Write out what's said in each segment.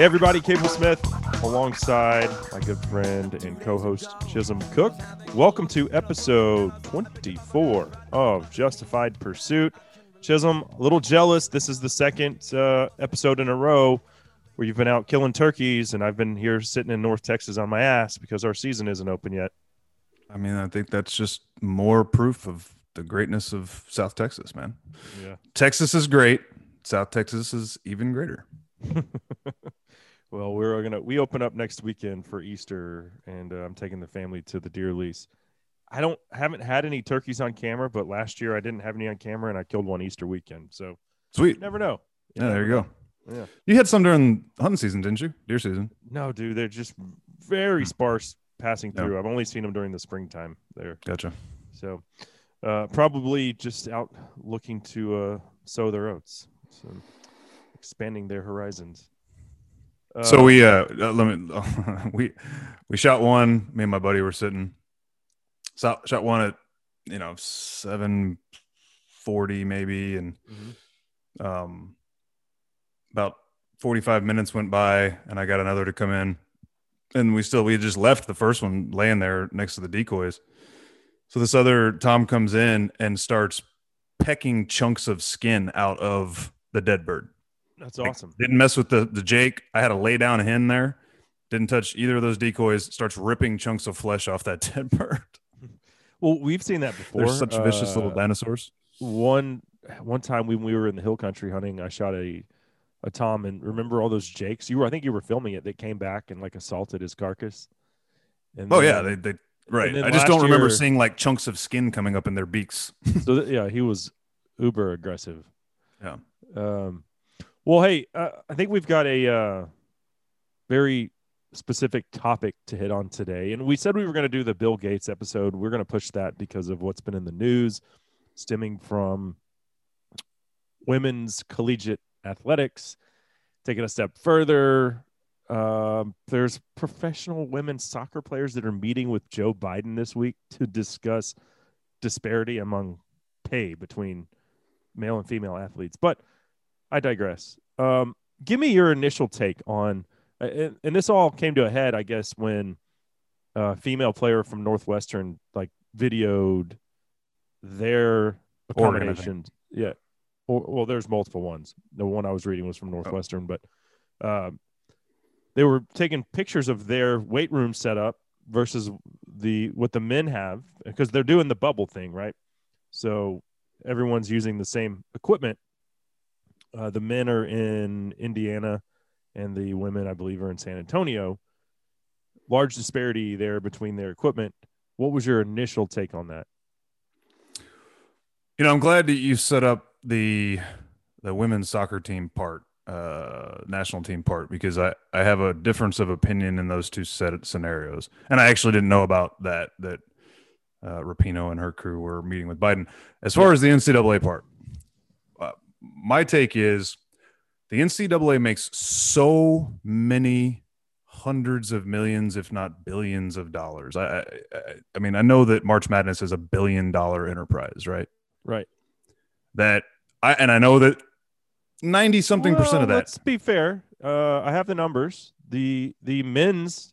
Hey, everybody, Cable Smith alongside my good friend and co host Chisholm Cook. Welcome to episode 24 of Justified Pursuit. Chisholm, a little jealous. This is the second uh, episode in a row where you've been out killing turkeys, and I've been here sitting in North Texas on my ass because our season isn't open yet. I mean, I think that's just more proof of the greatness of South Texas, man. Yeah. Texas is great. South Texas is even greater. Well, we're gonna we open up next weekend for Easter, and uh, I'm taking the family to the deer lease. I don't haven't had any turkeys on camera, but last year I didn't have any on camera, and I killed one Easter weekend. So Sweet. you never know. Yeah, there you go. Yeah. You had some during hunting season, didn't you? Deer season. No, dude, they're just very sparse passing through. I've only seen them during the springtime there. Gotcha. So uh, probably just out looking to uh, sow their oats, so expanding their horizons. Uh, so we uh uh, let me we we shot one. Me and my buddy were sitting. Shot shot one at you know seven forty maybe, and Mhm. um about 45 minutes went by and i got another to come in and we still we just left the first one laying there next to the decoys so this other tom comes in and starts pecking chunks of skin out of the dead bird that's awesome. didn't mess with the the jake i had to lay down a hen there didn't touch either of those decoys starts ripping chunks of flesh off that dead bird Well, we've seen that before. they're such vicious little Uh, dinosaurs one one time when we were in the hill country hunting, I shot a a tom and remember all those jakes. You were I think you were filming it. That came back and like assaulted his carcass. And oh yeah they, they right i just don't remember year- seeing like chunks of skin coming up in their beaks so th- yeah, he was uber aggressive. Yeah. Um. Well, hey, uh, I think we've got a uh, very specific topic to hit on today, and we said we were going to do the Bill Gates episode. We're going to push that because of what's been in the news, stemming from women's collegiate athletics. Taking a step further, um, there's professional women's soccer players that are meeting with Joe Biden this week to discuss disparity among pay between male and female athletes. But I digress. Um, give me your initial take on, uh, and, and this all came to a head, I guess, when a female player from Northwestern like videoed their accommodations. Yeah. Or, well, there's multiple ones. The one I was reading was from Northwestern, but um, they were taking pictures of their weight room setup versus the what the men have because they're doing the bubble thing, right? So everyone's using the same equipment. Uh, the men are in Indiana, and the women, I believe, are in San Antonio. Large disparity there between their equipment. What was your initial take on that? You know, I'm glad that you set up the the women's soccer team part, uh, national team part, because I I have a difference of opinion in those two set scenarios, and I actually didn't know about that that uh, Rapinoe and her crew were meeting with Biden. As far as the NCAA part, my take is the NCAA makes so many hundreds of millions, if not billions, of dollars. I I, I- mean, I know that March Madness is a billion dollar enterprise, right? Right. that I and I know that ninety something percent of that. Let's be fair. Uh, I have the numbers. the The men's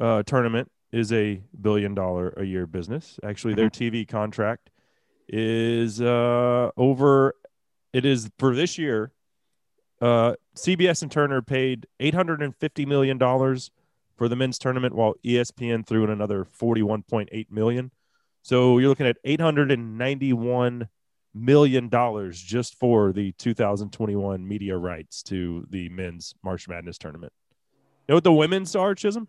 uh, tournament is a billion dollar a year business. Actually, their Mm-hmm. TV contract is uh, over. It is for this year. Uh, CBS and Turner paid eight hundred and fifty million dollars for the men's tournament, while ESPN threw in another forty-one point eight million. So you're looking at eight hundred and ninety-one million dollars just for the 2021 media rights to the men's March Madness tournament. You know what the women's are, Chisholm?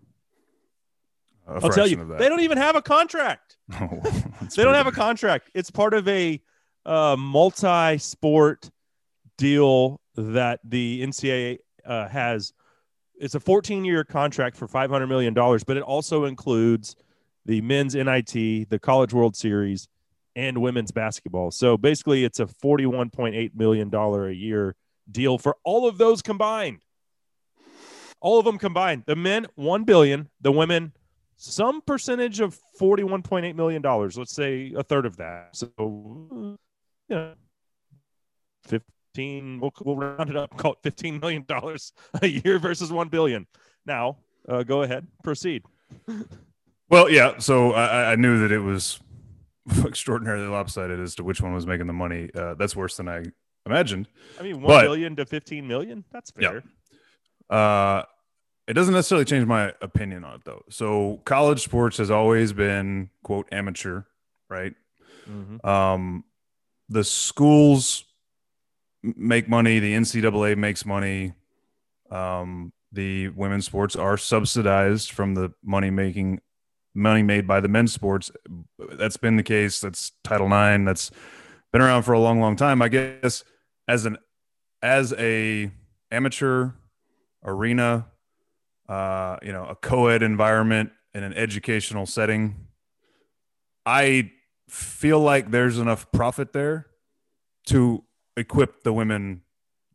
I'll tell you, they don't even have a contract. Oh, They don't have a contract. It's part of a uh, multi-sport deal that the NCAA uh, has. It's a 14-year contract for 500 million dollars, but it also includes the men's NIT, the College World Series, and women's basketball. So basically, it's a 41.8 million dollar a year deal for all of those combined. All of them combined. The men 1 billion, the women some percentage of 41.8 million dollars let's say a third of that so you know 15 we'll, we'll round it up call it 15 million dollars a year versus 1 billion now uh, go ahead proceed Well, yeah. So I, I knew that it was extraordinarily lopsided as to which one was making the money. Uh, that's worse than I imagined. i mean one But- billion to 15 million that's Yeah. fair Uh, it doesn't necessarily change my opinion on it, though. So college sports has always been quote amateur, right? Mhm. Um, the schools make money. The NCAA makes money. Um, the women's sports are subsidized from the money making money made by the men's sports. That's been the case. That's Title IX. That's been around for a long, long time. I guess as an as a amateur arena, uh, you know, a co-ed environment in an educational setting, I feel like there's enough profit there to equip the women,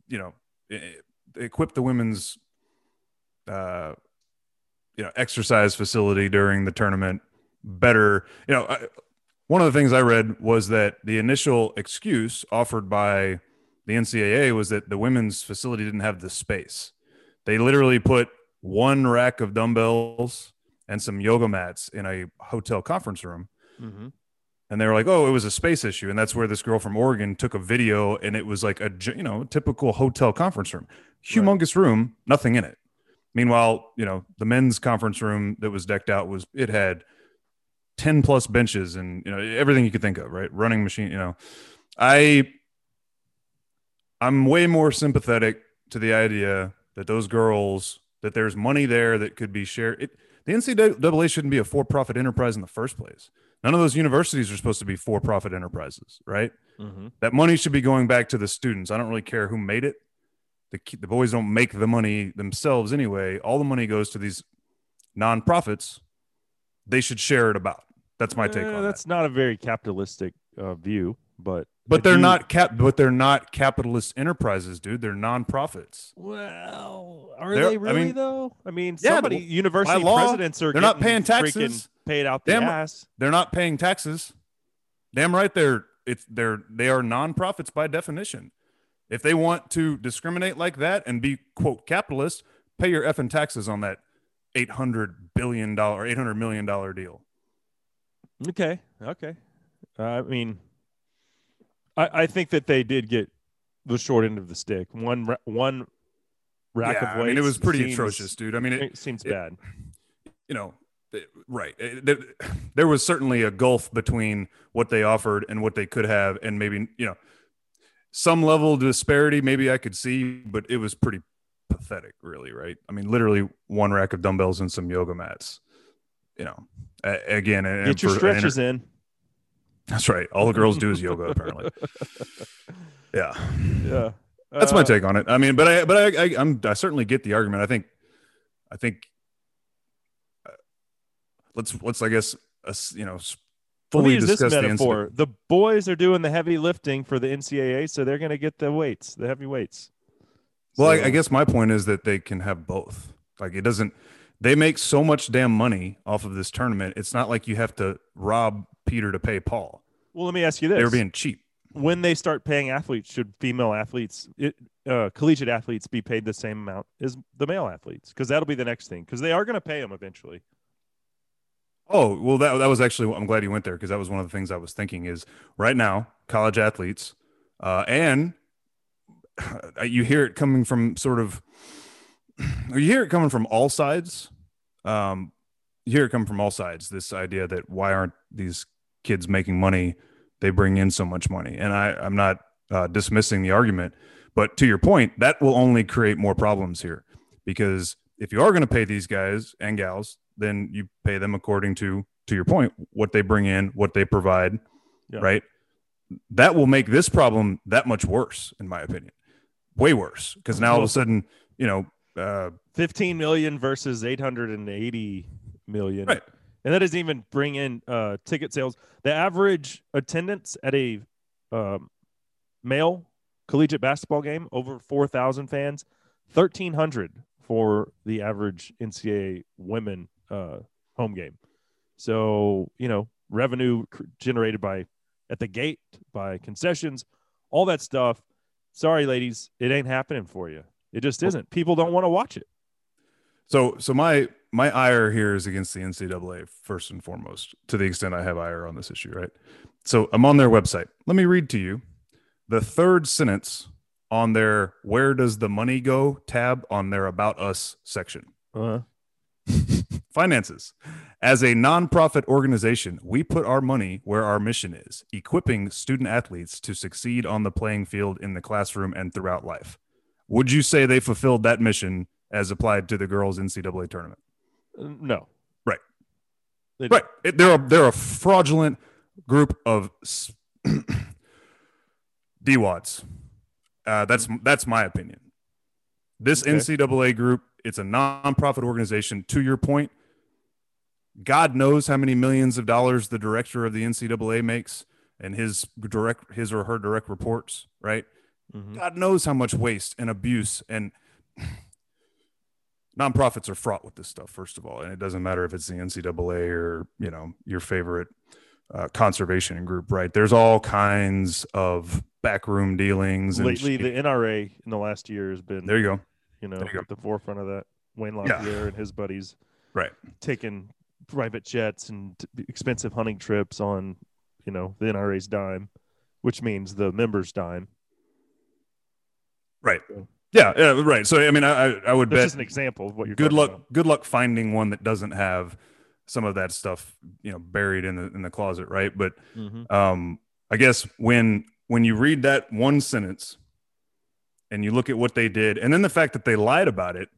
you know, equip the women's, uh, you know, exercise facility during the tournament better. You know, I, one of the things I read was that the initial excuse offered by the NCAA was that the women's facility didn't have the space. They literally put one rack of dumbbells and some yoga mats in a hotel conference room Mm Mhm. And they were like, "Oh, it was a space issue," and that's where this girl from Oregon took a video, and it was like a you know typical hotel conference room, humongous room, nothing in it. Meanwhile, you know the men's conference room that was decked out was it had ten plus benches and you know everything you could think of, right? Running machine, you know. I I'm way more sympathetic to the idea that those girls that there's money there that could be shared. It, the NCAA shouldn't be a for-profit enterprise in the first place. None of those universities are supposed to be for-profit enterprises, right? Mhm. That money should be going back to the students. I don't really care who made it. The the boys don't make the money themselves anyway. All the money goes to these nonprofits. They should share it about. That's my take Eh, on that. that's not a very capitalistic uh, view but I But they're do- not cap. But they're not capitalist enterprises, dude. They're nonprofits. Well, are They're- they I really mean- though? I mean, Yeah, somebody but university law, presidents are they're not paying taxes. Paid out the Damn- ass. They're not paying taxes. Damn right. They're it's they're they are nonprofits by definition. If they want to discriminate like that and be quote capitalist, pay your effing taxes on that eight hundred billion dollar, eight hundred million dollar deal. Okay, okay. Uh, I mean, I, I think that they did get the short end of the stick. One one rack yeah, of I mean, it was pretty seems- atrocious, dude. I mean, it, It seems it- bad. you know, right. There, there was certainly a gulf between what they offered and what they could have, and maybe you know, some level of disparity. Maybe I could see, but it was pretty pathetic, really. Right? I mean, literally one rack of dumbbells and some yoga mats. You know, again, and Get your for stretches in. That's right. All the girls do is yoga, apparently. Yeah, Yeah, that's my Uh, take on it. I mean, but I, but I, I, I'm, I certainly get the argument. I think, I think, let's, let's, I guess, uh, you know, s- Let me fully use this discuss the metaphor. The boys are doing the heavy lifting for the NCAA, so they're going to get the weights, the heavy weights. Well, I, I guess my point is that they can have both. Like, it doesn't. They make so much damn money off of this tournament. It's not like you have to rob Peter to pay Paul. Well, let me ask you this: They're being cheap. when they start paying athletes, should female athletes, it, uh, collegiate athletes, be paid the same amount as the male athletes? Because that'll be the next thing. Because they are going to pay them eventually. Oh well, that that was actually. I'm glad you went there because that was one of the things I was thinking. Is right now college athletes, uh, and you hear it coming from sort of, you hear it coming from all sides. Um, you hear it come from all sides. This idea that why aren't these kids making money? They bring in so much money, and I I'm not uh, dismissing the argument, but to your point, that will only create more problems here because if you are going to pay these guys and gals, then you pay them according to to your point what they bring in, what they provide, Yeah. right? That will make this problem that much worse, in my opinion, way worse. Because now all of a sudden, you know, uh, 15 million versus 880 million. Right. And that doesn't even bring in uh, ticket sales. The average attendance at a um, male collegiate basketball game over 4,000 fans, 1,300 for the average NCAA women uh, home game. So, you know, revenue generated by at the gate, by concessions, all that stuff. Sorry, ladies, it ain't happening for you. It just isn't. People don't want to watch it. So, so my my ire here is against the NCAA first and foremost. To the extent I have ire on this issue, right? So I'm on their website. Let me read to you the third sentence on their "Where does the money go?" tab on their About Us section. Uh-huh. Finances. As a nonprofit organization, we put our money where our mission is, equipping student athletes to succeed on the playing field in the classroom and throughout life. Would you say they fulfilled that mission as applied to the girls' NCAA tournament? Uh, No. Right. They- Right. It- they're a, they're a fraudulent group of DWADs. Uh, that's that's my opinion. This Okay. NCAA group, it's a nonprofit organization. To your point, God knows how many millions of dollars the director of the NCAA makes and his direct his or her direct reports. Right. Mhm. God knows how much waste and abuse and nonprofits are fraught with this stuff. First of all, and it doesn't matter if it's the NCAA or you know your favorite uh, conservation group, right? There's all kinds of backroom dealings. Lately, shit. the NRA in the last year has been, there you go. you know, you go. at the forefront of that. Wayne Yeah. LaPierre and his buddies Right. taking private jets and t- expensive hunting trips on, you know, the NRA's dime, which means the members' dime. Right. So- Yeah. Yeah. Right. So I mean, I I, would bet just an example of what you're. good luck. about. Good luck finding one that doesn't have some of that stuff, you know, buried in the in the closet, right? But Mhm. um, I guess when when you read that one sentence and you look at what they did, and then the fact that they lied about it,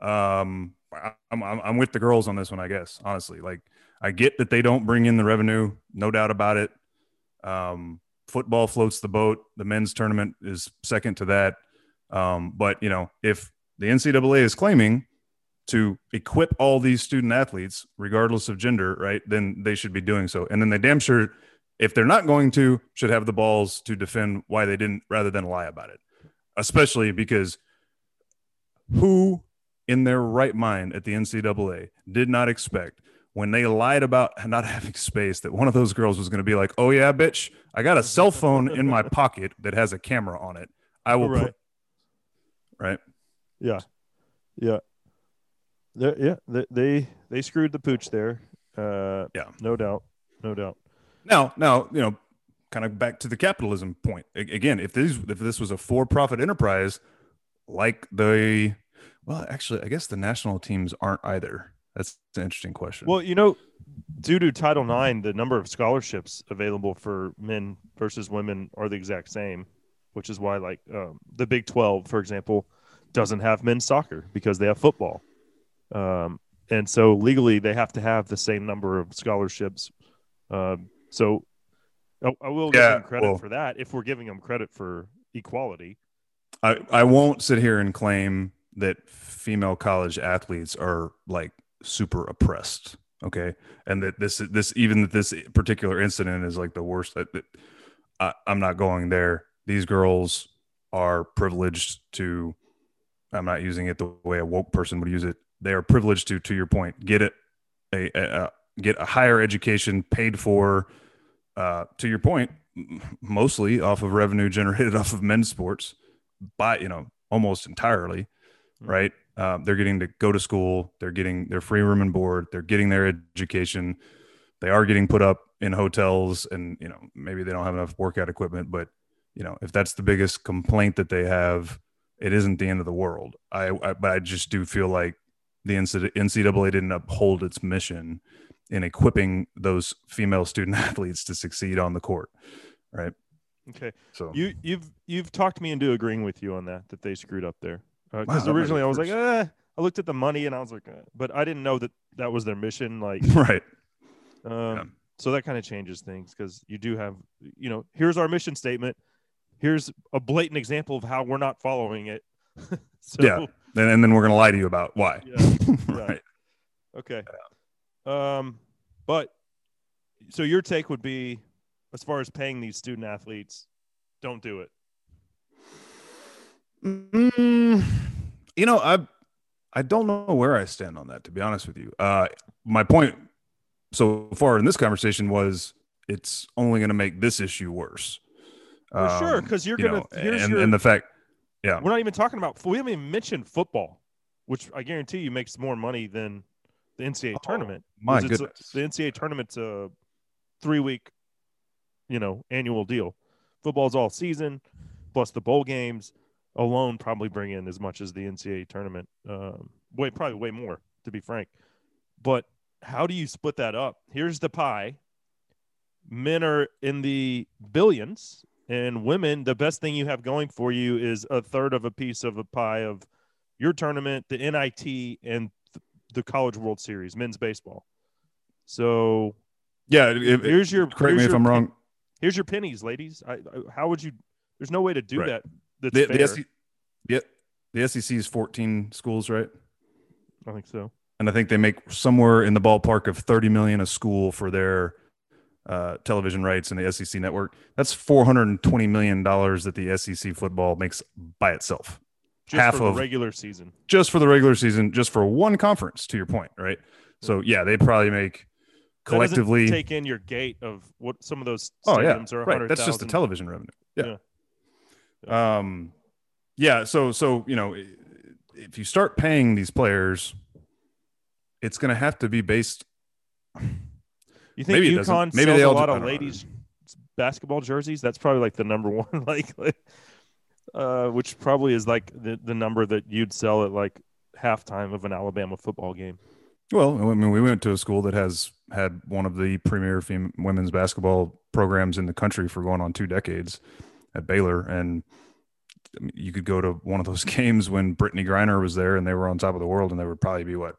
um, I'm, I'm I'm with the girls on this one. I guess honestly, like I get that they don't bring in the revenue, no doubt about it. Um, football floats the boat. The men's tournament is second to that. Um, but you know, if the NCAA is claiming to equip all these student athletes, regardless of gender, right, then they should be doing so. And then they damn sure, if they're not going to, should have the balls to defend why they didn't rather than lie about it. Especially because who in their right mind at the NCAA did not expect when they lied about not having space that one of those girls was going to be like, oh, yeah, bitch, I got a cell phone in my pocket that has a camera on it. I will Right. put, right? Yeah, yeah, They're- yeah. They, they they screwed the pooch there. Uh, Yeah. no doubt, no doubt. Now, now, you know, kind of back to the capitalism point. Again, if this if this was a for-profit enterprise, like the, well, actually, I guess the national teams aren't either. That's an interesting question. Well, you know, due to Title IX, the number of scholarships available for men versus women are the exact same, which is why, like, um, the Big 12, for example, doesn't have men's soccer because they have football. Um, and so legally, they have to have the same number of scholarships. Um, so I, I will give Yeah, them credit well- for that if we're giving them credit for equality. I I won't sit here and claim that female college athletes are like super oppressed. Okay, and that this this even this particular incident is like the worst. That, that I, I'm not going there. These girls are privileged to. I'm not using it the way a woke person would use it. They are privileged to, to your point, get it a, a, a get a higher education paid for. Uh, to your point, mostly off of revenue generated off of men's sports by you know almost entirely Mhm. right um, they're getting to go to school they're getting their free room and board they're getting their education they are getting put up in hotels and you know maybe they don't have enough workout equipment but you know if that's the biggest complaint that they have it isn't the end of the world i, I but i just do feel like the ncaa didn't uphold its mission in equipping those female student athletes to succeed on the court right Okay. so You you've you've talked me into agreeing with you on that that they screwed up there because Wow, originally I was like, eh. I looked at the money and I was like, eh. but I didn't know that that was their mission. Like, right um, so that kind of changes things because you do have, you know, here's our mission statement. Here's a blatant example of how we're not following it. so, Yeah. and, and then we're going to lie to you about why yeah. right Okay. Um, but so your take would be, as far as paying these student athletes, don't do it. Mm, you know, I I don't know where I stand on that. To be honest with you, uh, my point so far in this conversation was it's only going to make this issue worse. For sure, Um, because you're you gonna. and, your, and the fact, yeah, we're not even talking about. We haven't even mentioned football, which I guarantee you makes more money than the NCAA Oh, tournament. my it's a- goodness. the NCAA tournament's a three week, you know, annual deal. Football's all season, plus the bowl games alone probably bring in as much as the NCAA tournament. Um, way probably way more, to be frank. But how do you split that up? Here's the pie. Men are in the billions, and women, the best thing you have going for you is a third of a piece of a pie of your tournament, the NIT, and th- the College World Series, men's baseball. So yeah. If, here's your correct me here's if I'm wrong. Here's your pennies, ladies. I, I, how would you? There's no way to do Right. that. That's The, fair. the, SEC, yeah, the SEC is 14 schools, right? I think so. and I think they make somewhere in the ballpark of 30 million a school for their uh, television rights in the SEC network. That's 420 million dollars that the SEC football makes by itself, Just Half for of- the regular season. just for the regular season, just for one conference. To your point, right? So yeah, they probably make collectively. take in your gate of what some of those oh yeah, are. right. That's just the television revenue. Yeah. Um, yeah. So so you know, if you start paying these players, it's going to have to be based. You think Maybe. UConn Maybe sells a do- lot of know. ladies basketball jerseys? That's probably like the number one, like, like, uh, which probably is like the, the number that you'd sell at like halftime of an Alabama football game. Well, I mean, we went to a school that has had one of the premier fem- women's basketball programs in the country for going on two decades at Baylor, and you could go to one of those games when Brittney Griner was there, and they were on top of the world, and there would probably be what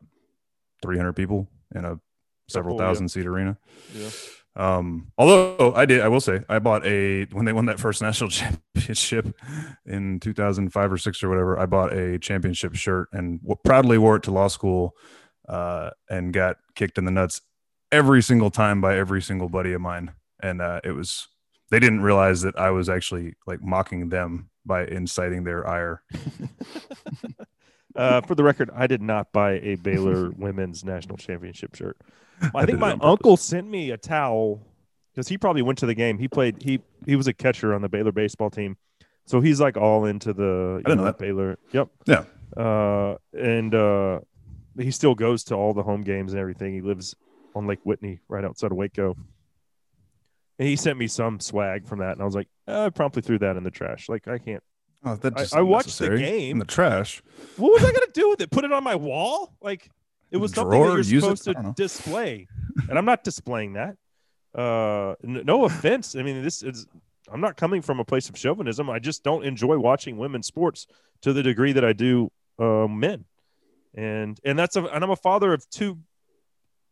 three hundred people in a several Couple, yeah. thousand seat arena. Yeah. Um, although I did, I will say, I bought a when they won that first national championship in 2005 or six or whatever. I bought a championship shirt and w- proudly wore it to law school, uh, and got kicked in the nuts every single time by every single buddy of mine. And uh, it was they didn't realize that I was actually like mocking them by inciting their ire. Uh, for the record, I did not buy a Baylor women's national championship shirt. I I think my purpose. uncle sent me a towel because he probably went to the game. He played. He he was a catcher on the Baylor baseball team, so he's like all into the I didn't know that. Baylor. Yep. Yeah. Uh, and uh, he still goes to all the home games and everything. He lives on Lake Whitney, right outside of Waco. And he sent me some swag from that, and I was like, uh, I promptly threw that in the trash. Like I can't. Oh, that I- just I watched the game. in the trash. What was I gonna do with it? Put it on my wall? Like it was something Drawer, that you're it? supposed I to display, and I'm not displaying that. Uh, n- no offense. I mean, this is. I'm not coming from a place of chauvinism. I just don't enjoy watching women's sports to the degree that I do uh, men, and and that's a and I'm a father of two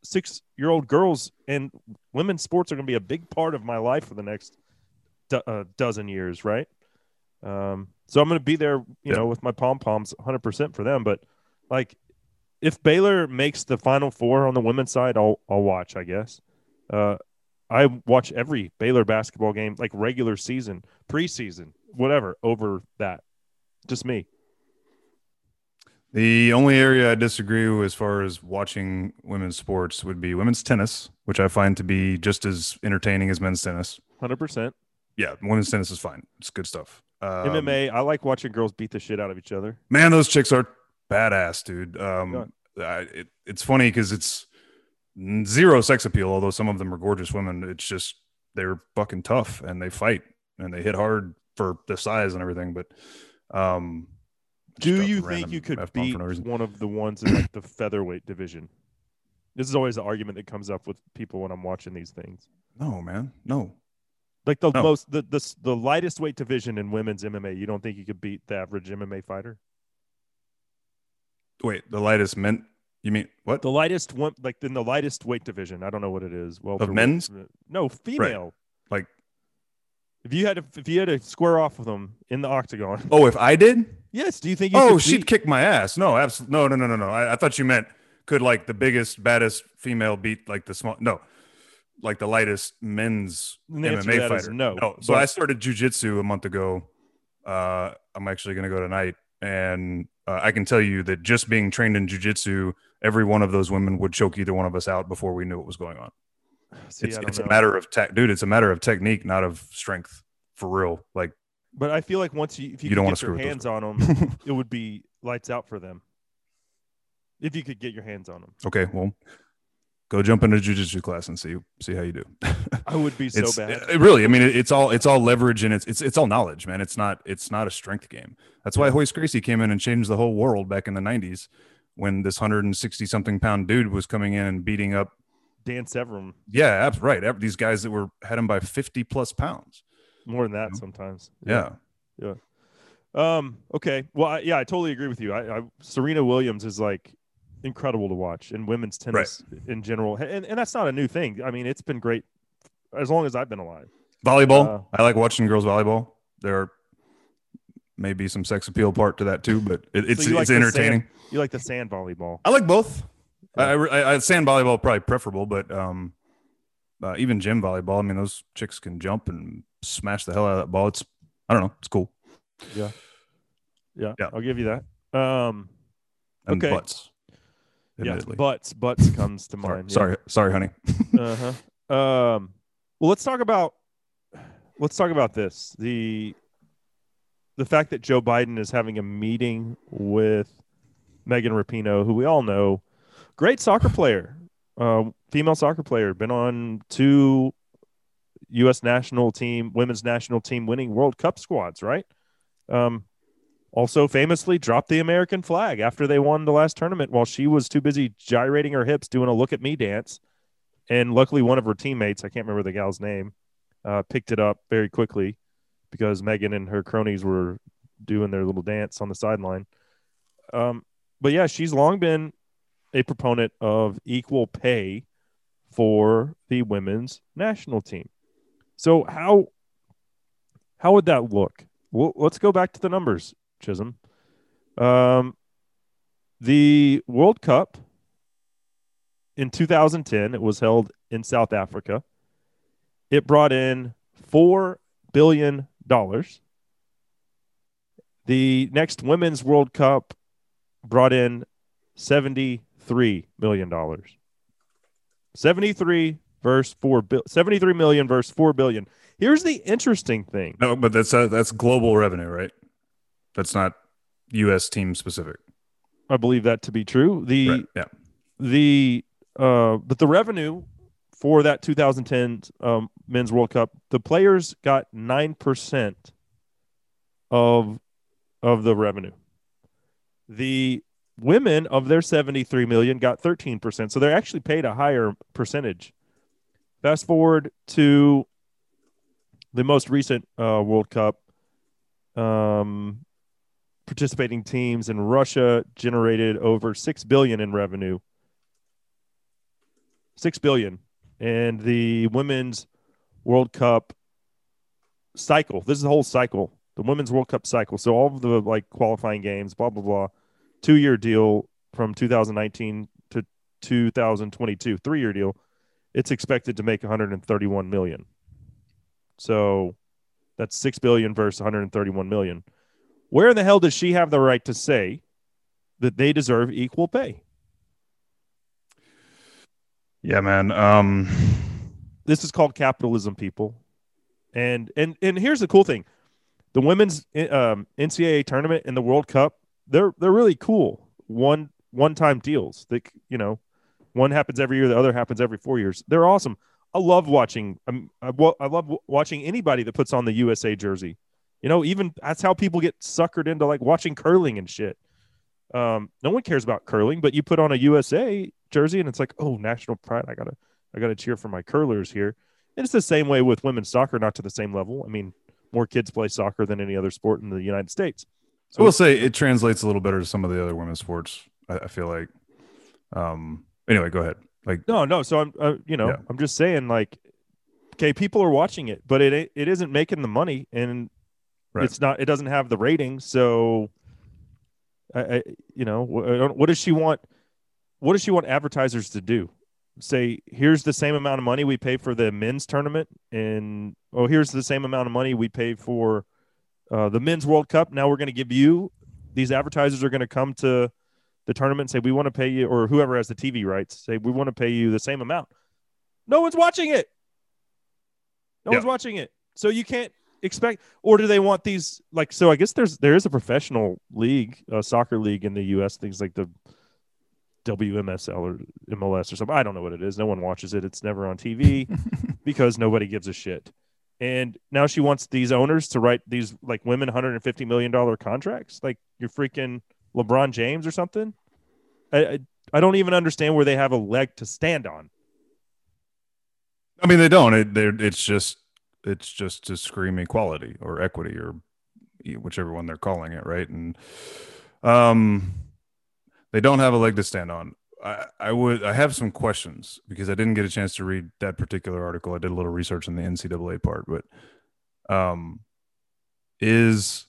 six year old girls, and women's sports are going to be a big part of my life for the next do, uh, dozen years, right? Um, so I'm going to be there, you Yeah. know, with my pom poms 100% for them. But like, if Baylor makes the Final Four on the women's side, I'll I'll watch. I guess. Uh, I watch every Baylor basketball game, like regular season, preseason, whatever, over that. Just me. The only area I disagree with as far as watching women's sports would be women's tennis, which I find to be just as entertaining as men's tennis. 100%. Yeah, women's tennis is fine. It's good stuff. Um, MMA, I like watching girls beat the shit out of each other. Man, those chicks are badass, dude. Um, I, it, it's funny because it's zero sex appeal, although some of them are gorgeous women. It's just they're fucking tough and they fight and they hit hard for the size and everything. But um, Do you think you could F-bomb beat no one of the ones in like the featherweight division? This is always the argument that comes up with people when I'm watching these things. No, man, no. Like the No. most the, the the lightest weight division in women's MMA, you don't think you could beat the average MMA fighter? Wait, the lightest men? you mean what? The lightest one, like in the lightest weight division. I don't know what it is. Well, Of men's? No, female. Like- if you had to, if you had to square off with them in the octagon. Oh, if I did? Yes. Do you think? You Oh, she'd beat- kick my ass. No, absolutely. No, no, no, no, no. I, I thought you meant could like the biggest, baddest female beat like the small. No, like the lightest men's MMA fighter. no, no. So but- I started jujitsu a month ago. Uh, I'm actually going to go tonight, and uh, I can tell you that just being trained in jujitsu, every one of those women would choke either one of us out before we knew what was going on. See, it's it's a matter of tech, dude. It's a matter of technique, not of strength. for real. Like But I feel like once you if you, You could don't get screw your hands on them, it would be lights out for them. If you could get your hands on them, okay, well, go jump into jujitsu class and see see how you do. I would be so it's bad. it- really. I mean, it, it's all it's all leverage and it's it's it's all knowledge, man. It's not it's not a strength game. That's why Royce Gracie came in and changed the whole world back in the '90s when this 160 something pound dude was coming in and beating up. Dan Severn Yeah, right. These guys that were had him by 50 plus pounds. More than that sometimes. Yeah. Yeah. Um. Okay. Well, I, yeah, I totally agree with you. I, I Serena Williams is like incredible to watch, in women's tennis in general, and and that's not a new thing. I mean, it's been great as long as I've been alive. Volleyball. Uh, I like watching girls volleyball. There may be some sex appeal part to that too, but it, it's like it's entertaining. sand- You like the sand volleyball? I like both. Yeah. I, I, I sand volleyball probably preferable, but um, uh, even gym volleyball. I mean, those chicks can jump and smash the hell out of that ball. It's I don't know. It's cool. Yeah. Yeah. yeah. I'll give you that. Um. And Okay. butts. Yeah. Butts. Butts comes to sorry, mind. sorry, sorry, honey. Uh huh. Um. Well, let's talk about. Let's talk about this. The. The fact that Joe Biden is having a meeting with Megan Rapinoe, who we all know, great soccer player, uh, female soccer player, been on two U.S. national team, women's national team winning World Cup squads, right? Um, also famously dropped the American flag after they won the last tournament while she was too busy gyrating her hips doing a look at me dance. And luckily, one of her teammates, I can't remember the gal's name, uh, picked it up very quickly because Megan and her cronies were doing their little dance on the sideline. Um, but yeah, she's long been a proponent of equal pay for the women's national team. So how how would that look? Well, let's go back to the numbers, Chisholm. Um, the World Cup in 2010, it was held in South Africa. It brought in four billion dollars. The next Women's World Cup brought in seventy-three million dollars. Seventy-three versus four bill, seventy-three million versus four billion. Here's the interesting thing. No, but that's uh, that's global revenue, right? That's not U.S. team specific. I believe that to be true. The Right. Yeah. the uh but the revenue for that 2010 um, men's world cup the players got 9% of of the revenue the women of their 73 million got 13% so they're actually paid a higher percentage fast forward to the most recent uh, world cup um participating teams in russia generated over 6 billion in revenue six billion, and the women's World Cup cycle. This is the whole cycle, the women's World Cup cycle. So all of the like qualifying games, blah blah blah, two year deal from 2019 to 2022, three year deal. It's expected to make 131 million. So that's six billion versus 131 million. Where in the hell does she have the right to say that they deserve equal pay? Yeah, man. Um, this is called capitalism, people. And and and here's the cool thing: the women's um, NCAA tournament and the World Cup they're they're really cool. One one time deals. That you know, one happens every year, the other happens every four years. They're awesome. I love watching. Um, I, love w- watching anybody that puts on the USA jersey. You know, even that's how people get suckered into like watching curling and shit. Um, no one cares about curling, but you put on a USA jersey and it's like, oh, national pride. I gotta, I gotta cheer for my curlers here. And it's the same way with women's soccer, not to the same level. I mean, more kids play soccer than any other sport in the United States. So I will say it translates a little better to some of the other women's sports. I, I feel like. Um. Anyway, go ahead. Like, No, no. So I'm, uh, you know, Yeah. I'm just saying, like, okay, people are watching it, but it it isn't making the money, and Right. it's not. It doesn't have the ratings. So, I, I you know, I don't- what does she want? What does she want advertisers to do? Say, here's the same amount of money we pay for the men's tournament, and oh, here's the same amount of money we pay for uh, the men's World Cup. Now we're going to give you these advertisers are going to come to the tournament say we want to pay you, or whoever has the TV rights say we want to pay you the same amount. No one's watching it. No Yeah. one's watching it. So you can't expect, or do they want these like? So I guess there's there is a professional league, a soccer league in the U.S. Things like the WMSL or MLS or something. I don't know what it is. No one watches it. It's never on TV because nobody gives a shit. And now she wants these owners to write these like women 150 million dollar contracts, like you're freaking LeBron James or something. I, I I don't even understand where they have a leg to stand on. I mean, they don't. It, it's just it's just to scream equality or equity or whichever one they're calling it, right? And um, they don't have a leg to stand on. I, I would I have some questions because I didn't get a chance to read that particular article. I did a little research on the NCAA part, but um, is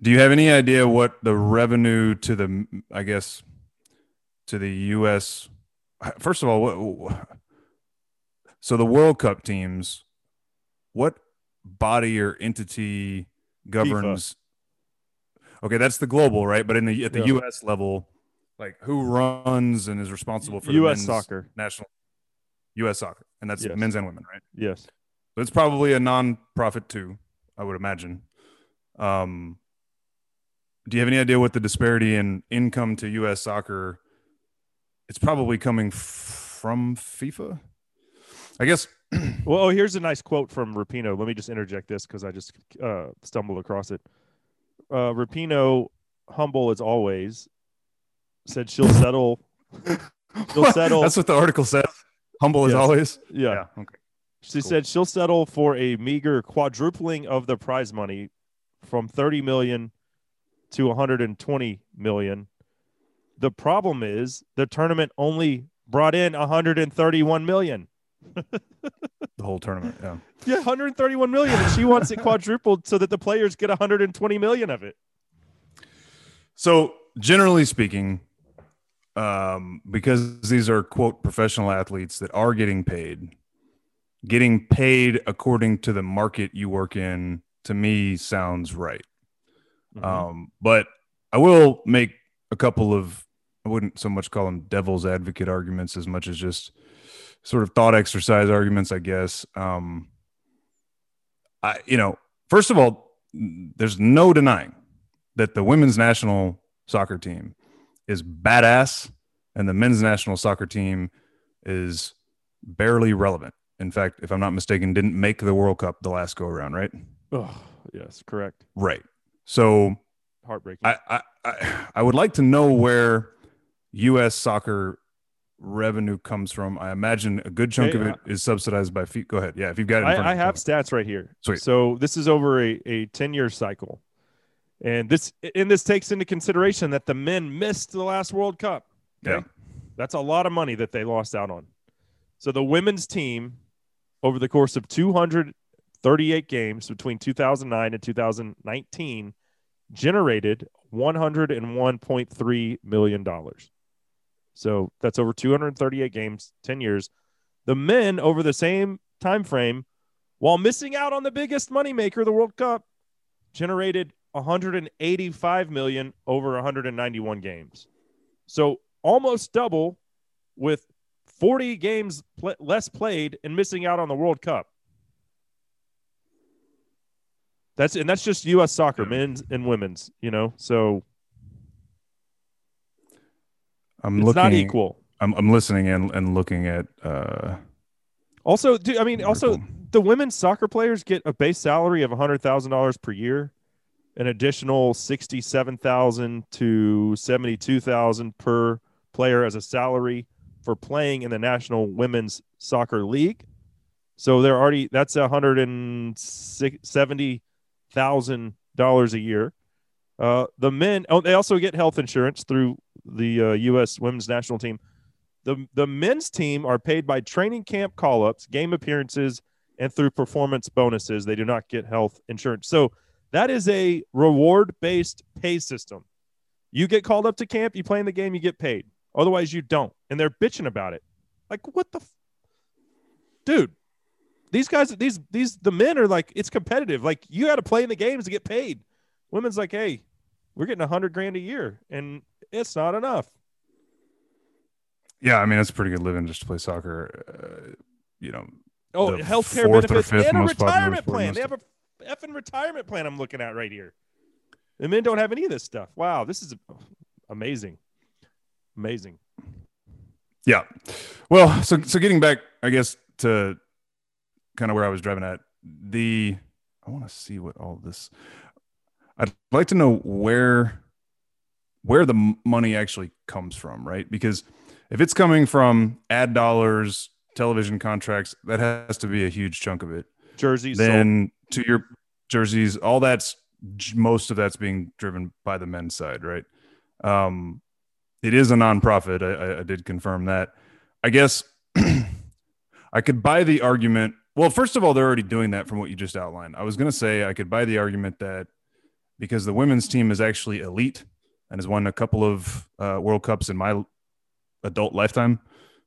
do you have any idea what the revenue to the I guess to the U.S. First of all, what, so the World Cup teams, what body or entity governs? FIFA. Okay, that's the global, right? But in the at the yeah. U.S. level, like who runs and is responsible for U.S. soccer national U.S. soccer, and that's yes. men's and women, right? Yes. So it's probably a non-profit too, I would imagine. Um, do you have any idea what the disparity in income to U.S. soccer? It's probably coming from FIFA. I guess. well, oh, here's a nice quote from Rapinoe. Let me just interject this because I just uh, stumbled across it. Uh, Rapinoe, humble as always, said she'll settle. she'll settle. That's what the article says. Humble yes. as always. Yeah. yeah. Okay. She cool. said she'll settle for a meager quadrupling of the prize money from 30 million to 120 million. The problem is the tournament only brought in 131 million. the whole tournament, yeah. Yeah, 131 million and she wants it quadrupled so that the players get 120 million of it. So, generally speaking, um, because these are quote professional athletes that are getting paid. Getting paid according to the market you work in to me sounds right. Mm-hmm. Um, but I will make a couple of I wouldn't so much call them devil's advocate arguments as much as just sort of thought exercise arguments, I guess. Um, I you know, first of all, there's no denying that the women's national soccer team is badass, and the men's national soccer team is barely relevant. In fact, if I'm not mistaken, didn't make the World Cup the last go around, right? Oh, yes, correct. Right. So heartbreaking. I, I, I, I would like to know where U.S. soccer revenue comes from. I imagine a good chunk hey, of it is subsidized by FIFA. Go ahead. Yeah, if you've got it. I, I have stats right here. Sweet. So this is over a, a 10 year cycle. And this and this takes into consideration that the men missed the last World Cup. Okay? Yeah. That's a lot of money that they lost out on. So the women's team over the course of 238 games between 2009 and 2019 generated 101.3 million dollars. So that's over 238 games, 10 years. The men over the same time frame while missing out on the biggest moneymaker, the World Cup, generated 185 million over 191 games. So almost double with 40 games pl- less played and missing out on the World Cup. That's and that's just U.S. soccer, men's and women's. You know, so I'm it's looking, not equal. I'm I'm listening and and looking at. uh Also, do, I mean, also the women's soccer players get a base salary of hundred thousand dollars per year an additional 67,000 to 72,000 per player as a salary for playing in the National Women's Soccer League. So they're already that's $170,000 a year. Uh, the men oh, they also get health insurance through the uh, U.S. Women's National Team. The the men's team are paid by training camp call ups, game appearances, and through performance bonuses. They do not get health insurance. So that is a reward based pay system. You get called up to camp, you play in the game, you get paid. Otherwise, you don't. And they're bitching about it. Like, what the, f- dude? These guys, these these the men are like, it's competitive. Like, you got to play in the games to get paid. Women's like, hey, we're getting a hundred grand a year, and it's not enough. Yeah, I mean, it's pretty good living just to play soccer. Uh, you know, oh, healthcare benefits and a retirement plan. They have a effing retirement plan I'm looking at right here. The men don't have any of this stuff. Wow, this is amazing, amazing. Yeah. Well, so so getting back, I guess to kind of where I was driving at the. I want to see what all this. I'd like to know where where the money actually comes from, right? Because if it's coming from ad dollars, television contracts, that has to be a huge chunk of it. Jerseys. Then to your jerseys, all that's most of that's being driven by the men's side, right? Um, it is a nonprofit. I, I did confirm that. I guess I could buy the argument. Well, first of all, they're already doing that from what you just outlined. I was going to say I could buy the argument that because the women's team is actually elite and has won a couple of uh, World Cups in my adult lifetime,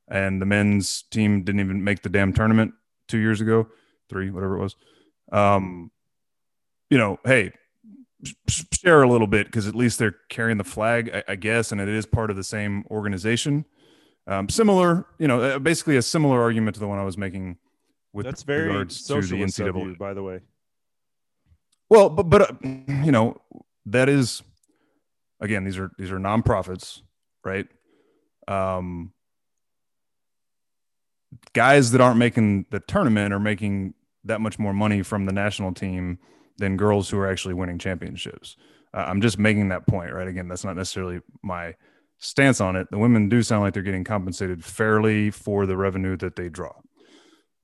and the men's team didn't even make the damn tournament two years ago, three, whatever it was. Um, you know, hey, share a little bit because at least they're carrying the flag, I, I, guess, and it is part of the same organization. Um, similar, you know, uh, basically a similar argument to the one I was making with that's very regards to the NCAA. You, by the way. Well, but but uh, you know that is again these are these are nonprofits, right? Um, guys that aren't making the tournament are making that much more money from the national team than girls who are actually winning championships. Uh, I'm just making that point, right? Again, that's not necessarily my stance on it. The women do sound like they're getting compensated fairly for the revenue that they draw.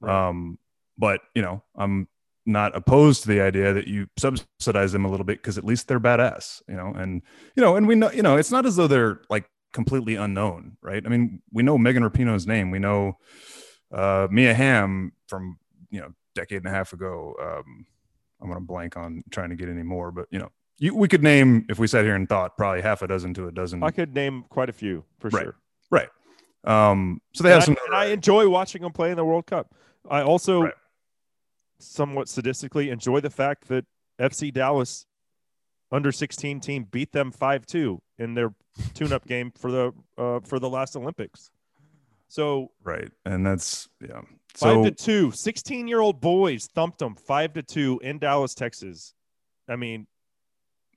Right. Um, but you know, I'm not opposed to the idea that you subsidize them a little bit because at least they're badass, you know, and you know, and we know, you know, it's not as though they're like completely unknown, right? I mean, we know Megan Rapinoe's name, we know uh, Mia Hamm from you know decade and a half ago. Um, I'm gonna blank on trying to get any more, but you know, you, we could name if we sat here and thought probably half a dozen to a dozen. I could name quite a few for right. sure. Right. Um, so they and have I, some. And I enjoy watching them play in the World Cup. I also, right. somewhat sadistically, enjoy the fact that FC Dallas under 16 team beat them 5-2 in their tune-up game for the uh, for the last Olympics. So right, and that's yeah. Five so, to two. 16 year old boys thumped them five to two in Dallas, Texas. I mean,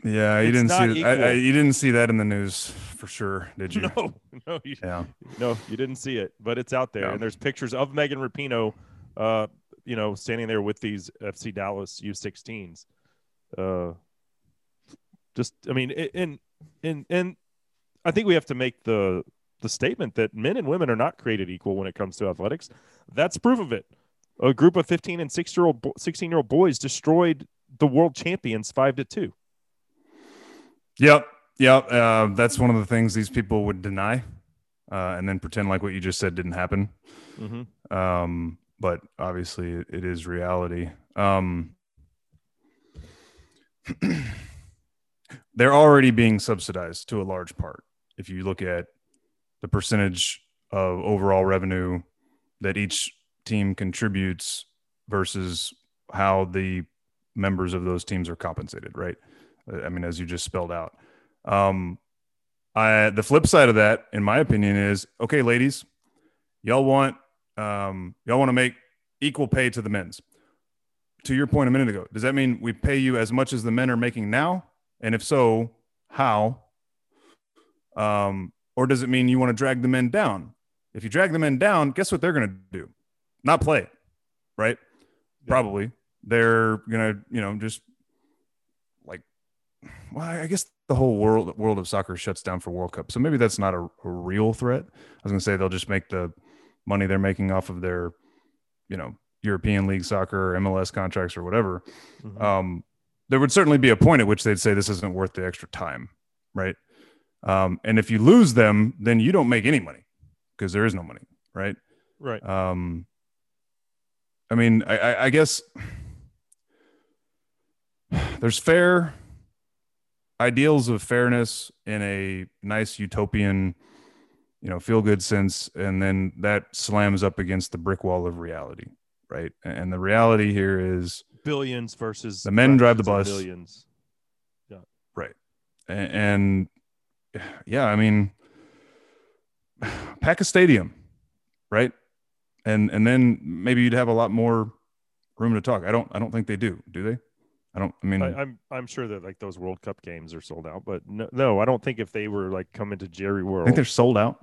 yeah, you didn't see I, I, you didn't see that in the news for sure, did you? No, no, you, yeah, no, you didn't see it, but it's out there, yeah. and there's pictures of Megan Rapinoe, uh, you know, standing there with these FC Dallas U16s. Uh, just, I mean, and and and I think we have to make the the statement that men and women are not created equal when it comes to athletics. That's proof of it. A group of 15 and 6 year old 16 year old boys destroyed the world champions 5 to 2. Yep. Yep. Uh, that's one of the things these people would deny uh, and then pretend like what you just said didn't happen. Mm-hmm. Um, but obviously, it is reality. Um, they're already being subsidized to a large part. If you look at the percentage of overall revenue that each team contributes versus how the members of those teams are compensated, right? I mean, as you just spelled out. Um, I, the flip side of that, in my opinion, is okay, ladies, y'all want um, y'all want to make equal pay to the men's. To your point a minute ago, does that mean we pay you as much as the men are making now? And if so, how? Um, or does it mean you want to drag the men down? If you drag the men down, guess what they're going to do? Not play right? Yeah. Probably. They're going to, you know, just well, I guess the whole world world of soccer shuts down for World Cup. So maybe that's not a, a real threat. I was going to say they'll just make the money they're making off of their, you know, European League soccer or MLS contracts or whatever. Mm-hmm. Um, there would certainly be a point at which they'd say this isn't worth the extra time, right? Um, and if you lose them, then you don't make any money because there is no money, right? Right. Um, I mean, I, I, I guess there's fair ideals of fairness in a nice utopian, you know, feel good sense, and then that slams up against the brick wall of reality, right? And the reality here is billions versus the men drive the bus. Billions. Yeah. Right. and, and yeah, I mean, pack a stadium, right? And and then maybe you'd have a lot more room to talk. I don't I don't think they do. Do they? I don't. I mean, I, I'm I'm sure that like those World Cup games are sold out, but no, no, I don't think if they were like coming to Jerry World, I think they're sold out.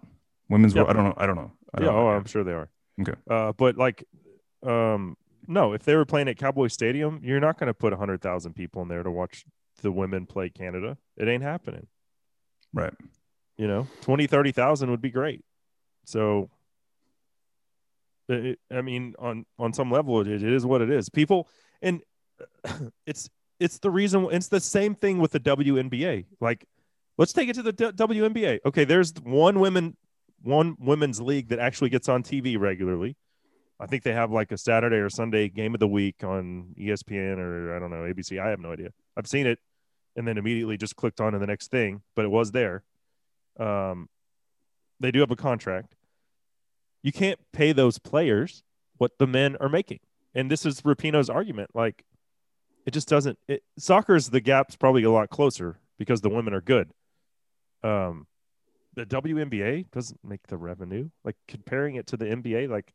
Women's. World, I don't know. I don't know. I yeah, don't oh, know. I'm sure they are. Okay. Uh, but like, um, no, if they were playing at Cowboy Stadium, you're not going to put hundred thousand people in there to watch the women play Canada. It ain't happening. Right. You know, 20, 30,000 would be great. So, it, I mean, on on some level, it, it is what it is. People, and it's it's the reason. It's the same thing with the WNBA. Like, let's take it to the WNBA. Okay, there's one women one women's league that actually gets on TV regularly. I think they have like a Saturday or Sunday game of the week on ESPN or I don't know ABC. I have no idea. I've seen it and then immediately just clicked on to the next thing, but it was there. Um, they do have a contract. You can't pay those players what the men are making, and this is Rapinoe's argument. Like, it just doesn't. It, soccer's the gap's probably a lot closer because the women are good. Um, the WNBA doesn't make the revenue. Like comparing it to the NBA, like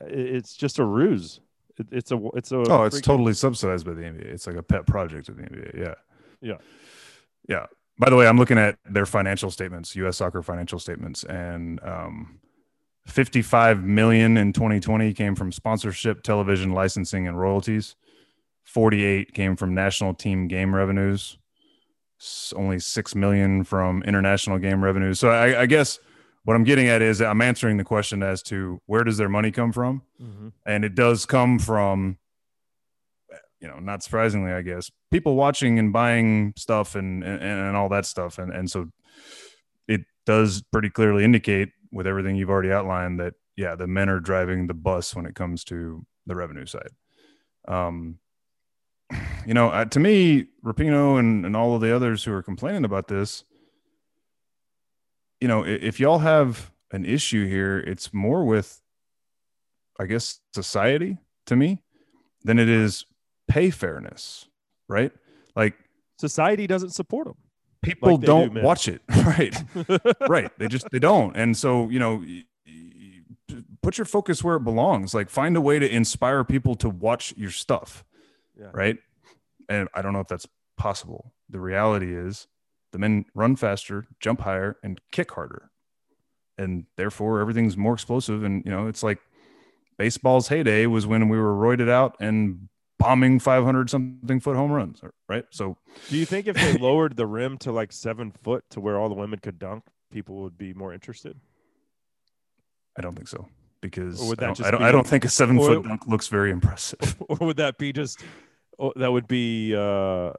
it's just a ruse. It, it's a it's a Oh, it's totally subsidized by the NBA. It's like a pet project of the NBA. Yeah. Yeah. Yeah. By the way, I'm looking at their financial statements, U.S. Soccer financial statements, and um, 55 million in 2020 came from sponsorship, television licensing, and royalties. 48 came from national team game revenues. Only six million from international game revenues. So I, I guess what I'm getting at is I'm answering the question as to where does their money come from Mhm. and it does come from you know not surprisingly i guess people watching and buying stuff and and, and all that stuff and and so it does pretty clearly indicate with everything you've already outlined that yeah the men are driving the bus when it comes to the revenue side um you know uh, to me Rapinoe and, and all of the others who are complaining about this you know i- if y'all have an issue here it's more with I guess society to me than it is pay fairness, right? Like Society doesn't support them. people Like do, don't man. watch it, right? right. They just they don't. And so, you know, put your focus where it belongs. Like find a way to inspire people to watch your stuff, Yeah. right? And I don't know if that's possible. The reality is the men run faster, jump higher, and kick harder. And therefore everything's more explosive. And you know, it's like baseball's heyday was when we were roided out and bombing 500 something foot home runs, right? So Do you think if they lowered the rim to like seven foot to where all the women could dunk, people would be more interested? I don't think so because Or would I don't, I, don't, I don't think a seven or- foot dunk looks very impressive. or would that be just oh, that would be uh,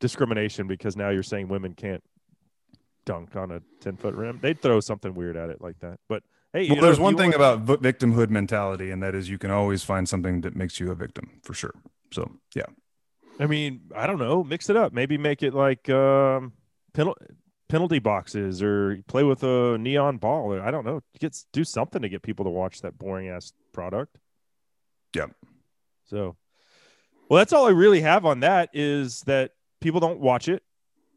discrimination because now you're saying women can't dunk on a 10 foot rim? They'd throw something weird at it like that. But hey, well, know, there's one thing want- about victimhood mentality, and that is you can always find something that makes you a victim for sure. So yeah, I mean, I don't know. Mix it up. Maybe make it like um, penal- penalty boxes or play with a neon ball. Or I don't know. Get do something to get people to watch that boring ass product. Yeah. So, well, that's all I really have on that is that people don't watch it.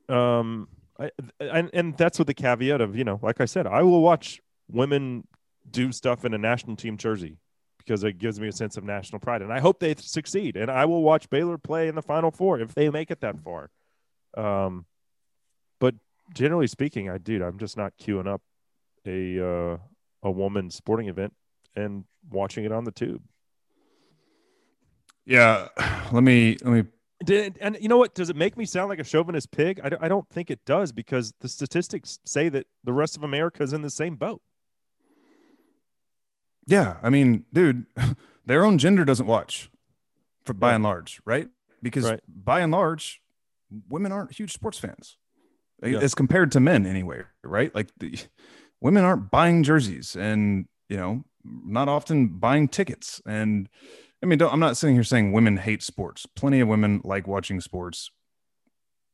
Um, I, and and that's with the caveat of you know, like I said, I will watch women do stuff in a national team jersey because it gives me a sense of national pride, and I hope they succeed. And I will watch Baylor play in the Final Four if they make it that far. Um, but generally speaking, I dude, I'm just not queuing up a uh, a woman's sporting event and watching it on the tube. yeah. Let me let me. Did, and you know what? Does it make me sound like a chauvinist pig? I don't, I don't think it does because the statistics say that the rest of America is in the same boat. Yeah, I mean, dude, their own gender doesn't watch, for by Yeah. and large, right? Because Right. by and large, women aren't huge sports fans, Yeah. as compared to men anyway, right? Like the women aren't buying jerseys, and you know, not often buying tickets. And I mean, don't, I'm not sitting here saying women hate sports. Plenty of women like watching sports.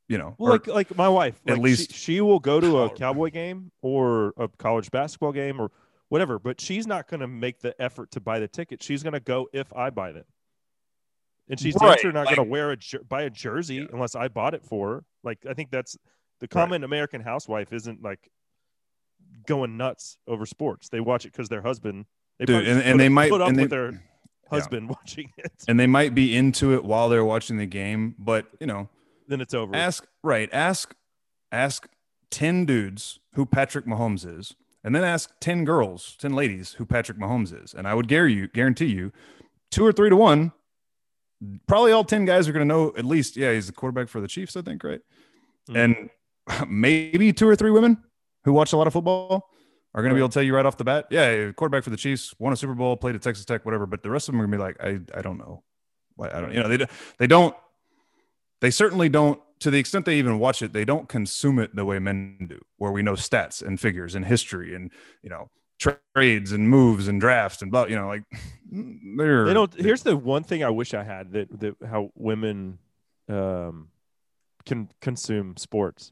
You know, Well, like like my wife, at like, least- she, she will go to a cowboy game or a college basketball game or whatever, but she's not going to make the effort to buy the ticket. She's going to go if I buy them, and she's Right, also not like- going to wear a jer- buy a jersey unless I bought it for her. Like I think that's the common American housewife isn't like going nuts over sports. They watch it because their husband. They dude, probably and, just and put they up- might put up and they, with their husband watching it. and they might be into it while they're watching the game, but you know, then it's over. ask right, ask ask 10 dudes who Patrick Mahomes is, and then ask 10 girls, 10 ladies who Patrick Mahomes is. And I would guarantee you, guarantee you, two or three to one, probably all 10 guys are going to know at least, yeah, he's the quarterback for the Chiefs, I think, right? Mhm. And maybe two or three women who watch a lot of football are going to be able to tell you right off the bat, yeah, quarterback for the Chiefs, won a Super Bowl, played at Texas Tech, whatever. But the rest of them are going to be like, I, I don't know. Why I don't, you know, they, they don't, they certainly don't, to the extent they even watch it, they don't consume it the way men do, where we know stats and figures and history and, you know, trades and moves and drafts and blah, you know, like they're, they don't here's the one thing i wish i had that that how women um can consume sports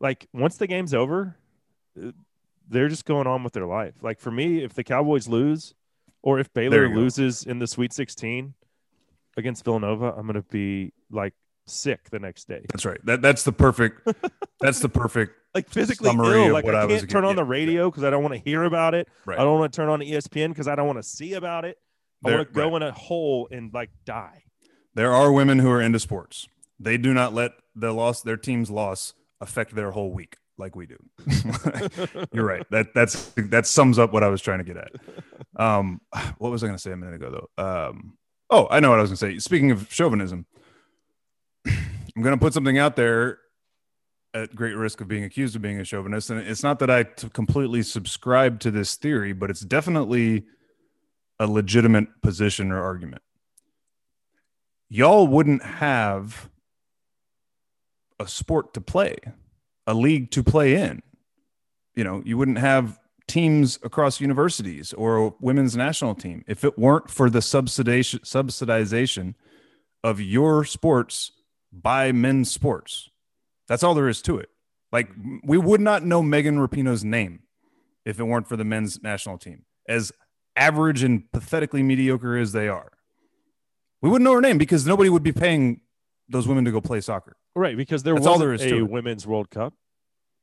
like once the game's over they're just going on with their life like for me if the cowboys lose or if baylor you go. loses in the sweet 16 against villanova i'm gonna be like sick the next day that's right. That, that's the perfect, that's the perfect, like physically Summary ill of like what i I can't turn on the radio because i don't want to hear about it right. i don't want to turn on espn because i don't want to see about it i want to go right. in a hole and like die There are women who are into sports. They do not let the loss, their team's loss, affect their whole week like we do. You're right. That that's that sums up what I was trying to get at. Um, what was I going to say a minute ago though? Um, oh, I know what I was going to say. Speaking of chauvinism, I'm going to put something out there at great risk of being accused of being a chauvinist, and it's not that I t- completely subscribe to this theory, but it's definitely a legitimate position or argument y'all wouldn't have a sport to play, a league to play in. You know, you wouldn't have teams across universities or a women's national team if it weren't for the subsidization subsidization of your sports by men's sports. That's all there is to it. Like we would not know Megan Rapinoe's name if it weren't for the men's national team. As average and pathetically mediocre as they are. We wouldn't know her name because nobody would be paying those women to go play soccer. Right, because there That's was all there is a women's World Cup.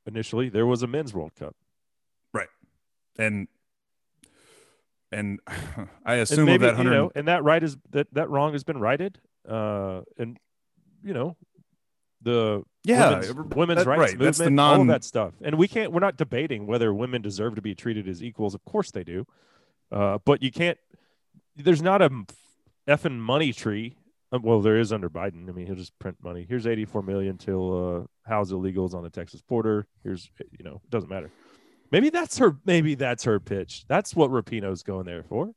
Initially, there was a men's World Cup. Right, and and I And assume maybe, of that you know, and that right is that that wrong has been righted. Uh, and you know, the yeah, women's, women's that- rights right. movement, That's the all of that stuff. And we can't. We're not debating whether women deserve to be treated as equals. Of course they do. Uh, but you can't. There's not a effing money tree. Uh, Well, there is under Biden. I mean, he'll just print money. Here's 84 million till uh, house illegals on the Texas border. Here's you know, it doesn't matter. Maybe that's her. Maybe that's her pitch. That's what Rapinoe's going there for.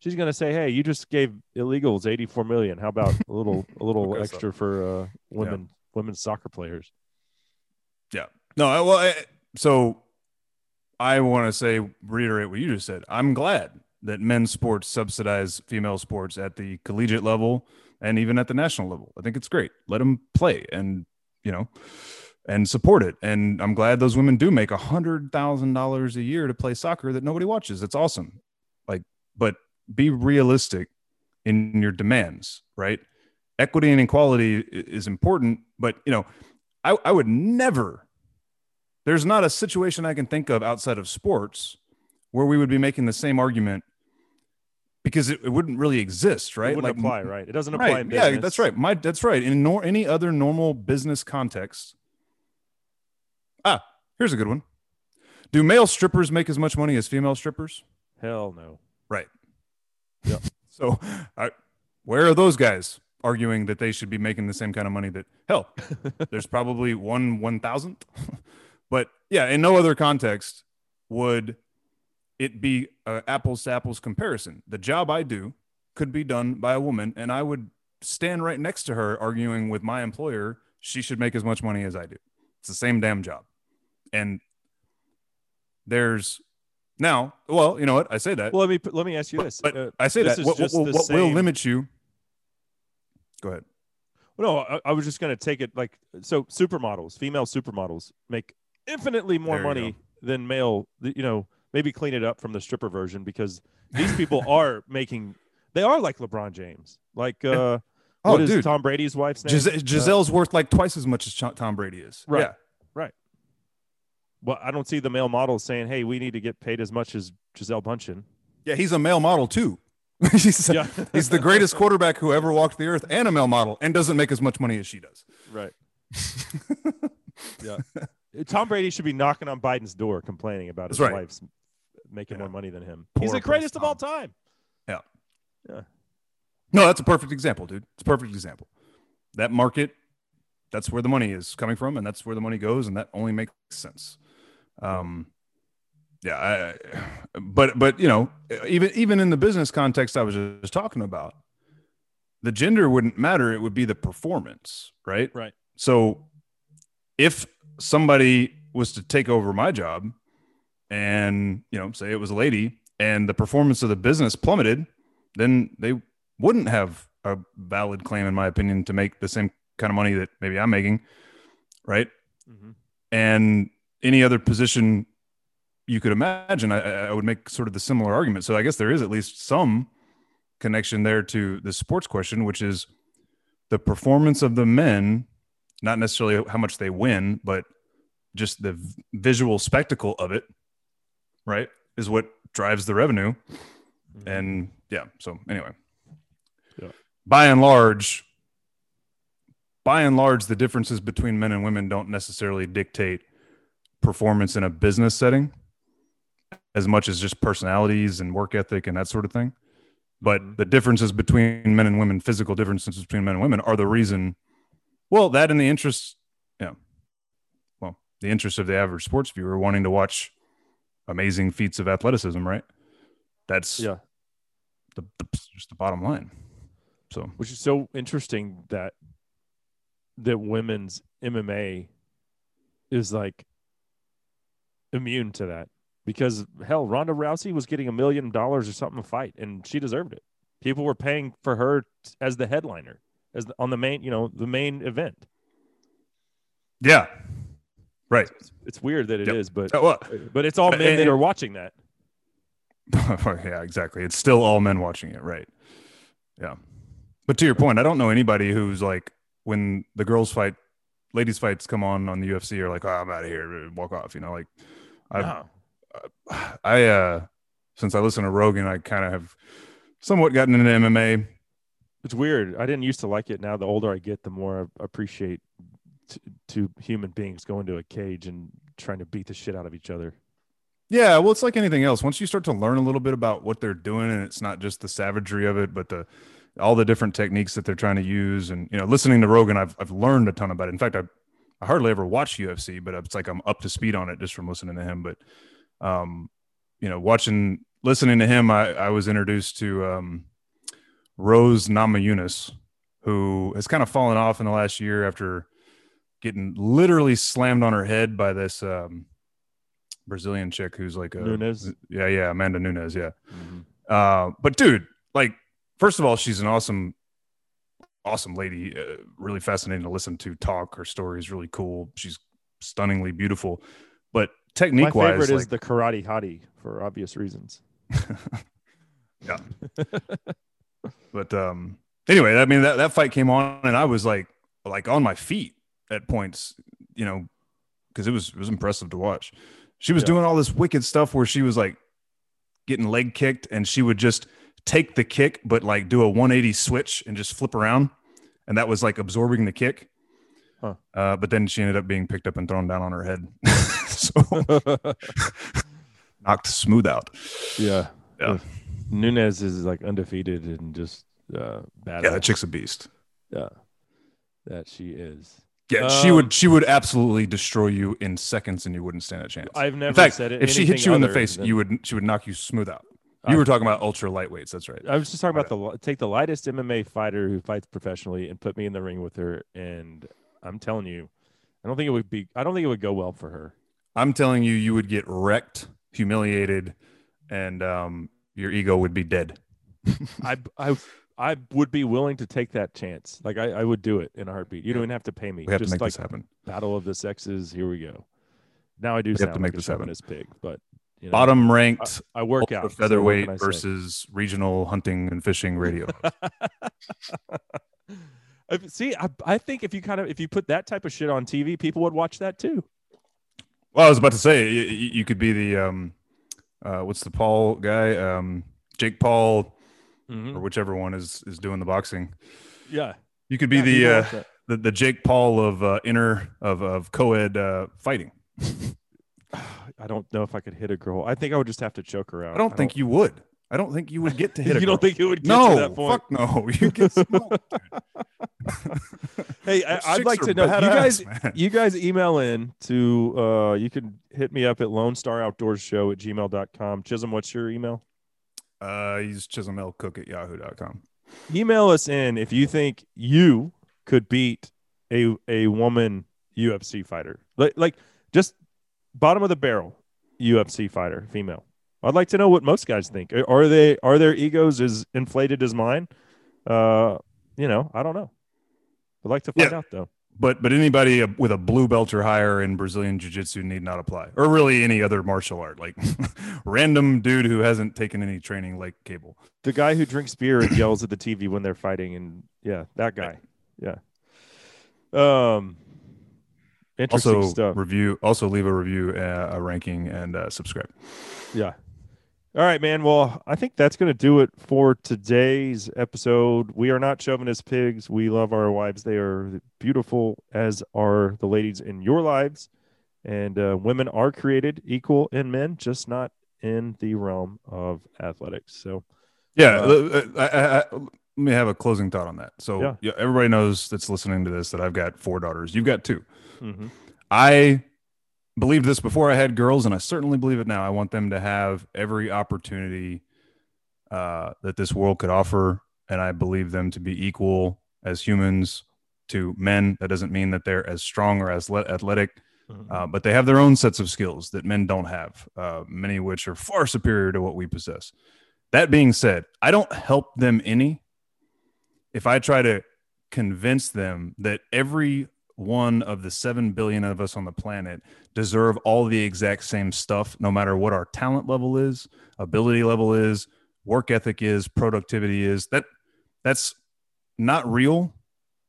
She's going to say, "Hey, you just gave illegals 84 million. How about a little, a little Okay, so- extra for uh, women, women's soccer players?" Yeah. No, I, well, I, so I want to say reiterate what you just said. I'm glad that men's sports subsidize female sports at the collegiate level and even at the national level. I think it's great. Let them play and you know and support it. And I'm glad those women do make a hundred thousand dollars a year to play soccer that nobody watches. It's awesome. Like, but be realistic in your demands, right? Equity and equality is important, but you know, I, I would never there's not a situation I can think of outside of sports where we would be making the same argument because it, it wouldn't really exist, right? It wouldn't apply, right? It doesn't apply Right. Yeah, that's right. My that's right. In nor any other normal business context. Ah, here's a good one. Do male strippers make as much money as female strippers? Hell no. Right. Yep. So, I, where are those guys arguing that they should be making the same kind of money that hell? there's probably one one thousandth, but yeah, in no other context would it be a apples to apples comparison. The job I do could be done by a woman, and I would stand right next to her arguing with my employer she should make as much money as I do. It's the same damn job, and there's now. Well, you know what? I say that. Well, let me let me ask you this. But Uh, I say this that is what, just what- what will limit you. Go ahead. no, I, I was just going to take it like so. Supermodels, female supermodels, make infinitely more There money than male. You know, maybe clean it up from the stripper version because these people are making. They are like LeBron James. Like, uh, Oh, what is dude. Tom Brady's wife's name? Gise- Uh, worth like twice as much as Ch- Tom Brady is. Right. Yeah. well, I don't see the male models saying, "Hey, we need to get paid as much as Gisele Bündchen." Yeah, he's a male model too. he's, Yeah. he's the greatest quarterback who ever walked the earth and a male model and doesn't make as much money as she does. Right. yeah. Tom Brady should be knocking on Biden's door complaining about his right. wife's making Yeah. more money than him. Poor He's the greatest of all time. Yeah. Yeah. No, that's a perfect example, dude. It's a perfect example. That market, that's where the money is coming from, and that's where the money goes, and that only makes sense. Um, yeah, I, but but you know, even even in the business context I was just talking about, the gender wouldn't matter. It would be the performance, right? Right. So, if somebody was to take over my job, and you know, say it was a lady, and the performance of the business plummeted, then they wouldn't have a valid claim, in my opinion, to make the same kind of money that maybe I'm making, right? Mm-hmm. And any other position you could imagine, I, I would make sort of the similar argument. So I guess there is at least some connection there to the sports question, which is the performance of the men, not necessarily how much they win, but just the visual spectacle of it, right, is what drives the revenue. Mm-hmm. And yeah, so anyway, Yeah. by and large, by and large, the differences between men and women don't necessarily dictate performance in a business setting as much as just personalities and work ethic and that sort of thing. But Mhm. the differences between men and women, physical differences between men and women, are the reason. Well, that and the interest, yeah. Well, the interest of the average sports viewer wanting to watch amazing feats of athleticism, right? That's yeah. the, the just the bottom line. So Which is so interesting that that women's MMA is like immune to that because hell, Ronda Rousey was getting a million dollars or something a fight, and she deserved it. People were paying for her as the headliner, as the, on the main, you know, the main event. yeah, right. It's, it's weird that it is, Yep. but Uh, well, but it's all men that are watching that. yeah, exactly. It's still all men watching it, right? Yeah. But to your point, I don't know anybody who's like when the girls fight, ladies fights come on on the UFC are like, oh, I'm out of here, walk off. You know, like I, No. I, uh, since I listen to Rogan, I kind of have somewhat gotten into MMA. It's weird. I didn't used to like it. Now, the older I get, the more I appreciate two human beings going to a cage and trying to beat the shit out of each other. Yeah, well, it's like anything else. Once you start to learn a little bit about what they're doing, and it's not just the savagery of it, but the all the different techniques that they're trying to use, and you know, listening to Rogan, I've I've learned a ton about it. In fact, I I hardly ever watch UFC, but it's like I'm up to speed on it just from listening to him. But um, you know, watching listening to him, I I was introduced to um, Rose Namajunas, who has kind of fallen off in the last year after getting literally slammed on her head by this um, Brazilian chick who's like a Nunes? Yeah, yeah, Amanda Nunes. Yeah. Uh, but dude, like, first of all, she's an awesome, awesome lady. Uh, really fascinating to listen to talk. Her story is really cool. She's stunningly beautiful. But My technique favorite wise, is the karate hottie for obvious reasons. yeah. but um, anyway, I mean that that fight came on, and I was like, like on my feet at points, you know, because it was it was impressive to watch. She was Yeah. doing all this wicked stuff where she was like getting leg kicked, and she would just take the kick, but like do a 180 switch and just flip around, and that was like absorbing the kick. Huh. Uh, but then she ended up being picked up and thrown down on her head, so knocked smooth out. yeah. Yeah. Nunes is like undefeated and just uh, bad. Yeah, that chick's a beast. yeah, that she is. Yeah, she Um, would she would absolutely destroy you in seconds, and you wouldn't stand a chance. I've never in fact, said it. if she hit you in the face, than- you would she would knock you smooth out. You I- were talking about ultra lightweights. That's right. I was just talking about the take the lightest MMA fighter who fights professionally and put me in the ring with her, and I'm telling you, I don't think it would be. I don't think it would go well for her. I'm telling you, you would get wrecked, humiliated, and um, your ego would be dead. I I I would be willing to take that chance. Like I, I would do it in a heartbeat. You don't even have to pay me. We have to Just make like this happen. battle of the sexes. Here we go. Now I do have sound to make like this happen. chauvinist pig, but you know, Bottom ranked I work out. featherweight can I say? versus regional hunting and fishing radio. See, I, I think if you kind of if you put that type of shit on TV, people would watch that too. well, I was about to say you, you could be the um, uh, what's the Paul guy? Um, Jake Paul Mhm. or whichever one is is doing the boxing. Yeah. You could be Yeah, the uh, the the Jake Paul of uh, inner of of co-ed uh, fighting. I don't know if I could hit a girl. I think I would just have to choke her out. I don't think you would. I don't think you would get to hit. A you don't think it would get no, to that point? fuck no. You get smoked. Hey, I, I'd like to know. You guys, man. you guys email in to. Uh, you can hit me up at Lone Star Outdoors Show at gmail.com. Chisholm, what's your email? Uh, use chisholmlcook at yahoo.com. Email us in if you think you could beat a a woman UFC fighter, like like just bottom of the barrel UFC fighter, female. I'd like to know what most guys think. Are- Are they are their egos as inflated as mine? Uh, you know, I don't know. I'd like to find Yeah. out though. But but anybody with a blue belt or higher in Brazilian jiu-jitsu need not apply, or really any other martial art. Like random dude who hasn't taken any training, like Cable. The guy who drinks beer and yells at the TV when they're fighting, and yeah, that guy. Yeah. Um. Interesting Also stuff. review. Also leave a review, uh, a ranking, and uh, subscribe. Yeah. All right, man. Well, I think that's going to do it for today's episode. We are not chauvinist pigs. We love our wives. They are beautiful, as are the ladies in your lives. And uh, women are created equal in men, just not in the realm of athletics. So, Yeah, Uh, I, I, I, let me have a closing thought on that. So Yeah. yeah. everybody knows that's listening to this that I've got four daughters. You've got two. mhm. I believed this before I had girls, and I certainly believe it now. I want them to have every opportunity uh, that this world could offer, and I believe them to be equal as humans to men. That doesn't mean that they're as strong or as le- athletic, Mhm. uh, but they have their own sets of skills that men don't have, uh, many of which are far superior to what we possess. That being said, I don't help them any if I try to convince them that every one of the 7 billion of us on the planet deserve all the exact same stuff, no matter what our talent level is, ability level is, work ethic is, productivity is. That that's not real.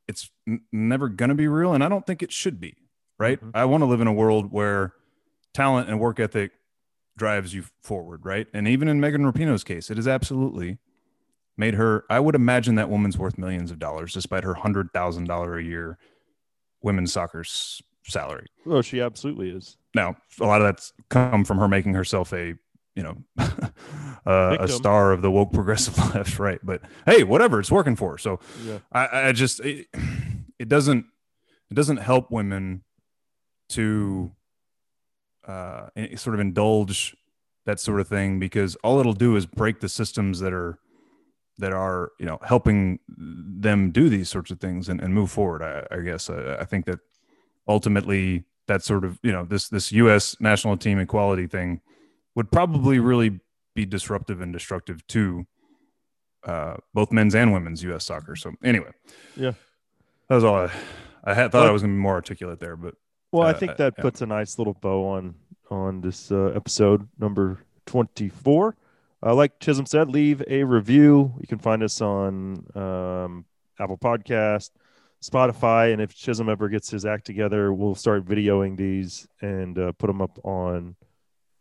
It's n- never going to be real. And I don't think it should be right? Mhm. I want to live in a world where talent and work ethic drives you forward, right? And even in Megan Rapinoe's case, it has absolutely made her. I would imagine that woman's worth millions of dollars, despite her hundred thousand dollar a year women's soccer's salary. Oh, she absolutely is. Now, a lot of that's come from her making herself a, you know, uh, a star of the woke progressive left, right? But hey, whatever, it's working for her. So Yeah. I, I just it, it doesn't it doesn't help women to uh, sort of indulge that sort of thing because all it'll do is break the systems that are that are you know helping them do these sorts of things and, and move forward. I, I guess I, I think that ultimately that sort of you know this this U.S. national team equality thing would probably really be disruptive and destructive to uh, both men's and women's U.S. soccer. So anyway, Yeah. that was all I, I had thought Well- I was going to be more articulate there, but Well, I Uh, think that yeah. puts a nice little bow on on this uh, episode number twenty four. Uh, like Chisholm said, leave a review. You can find us on um, Apple Podcast, Spotify, and if Chisholm ever gets his act together, we'll start videoing these and uh, put them up on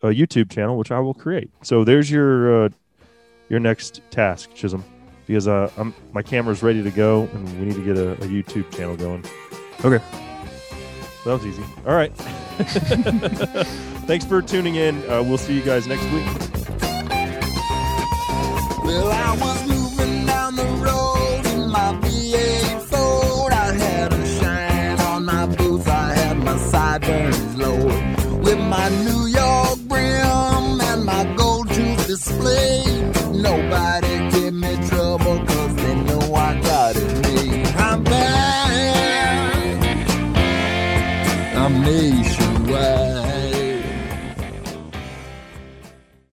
a YouTube channel, which I will create. So there's your uh, your next task, Chisholm, because uh, I'm, my camera's ready to go, and we need to get a, a YouTube channel going. Okay. That was easy. All right. Thanks for tuning in. Uh, we'll see you guys next week. I was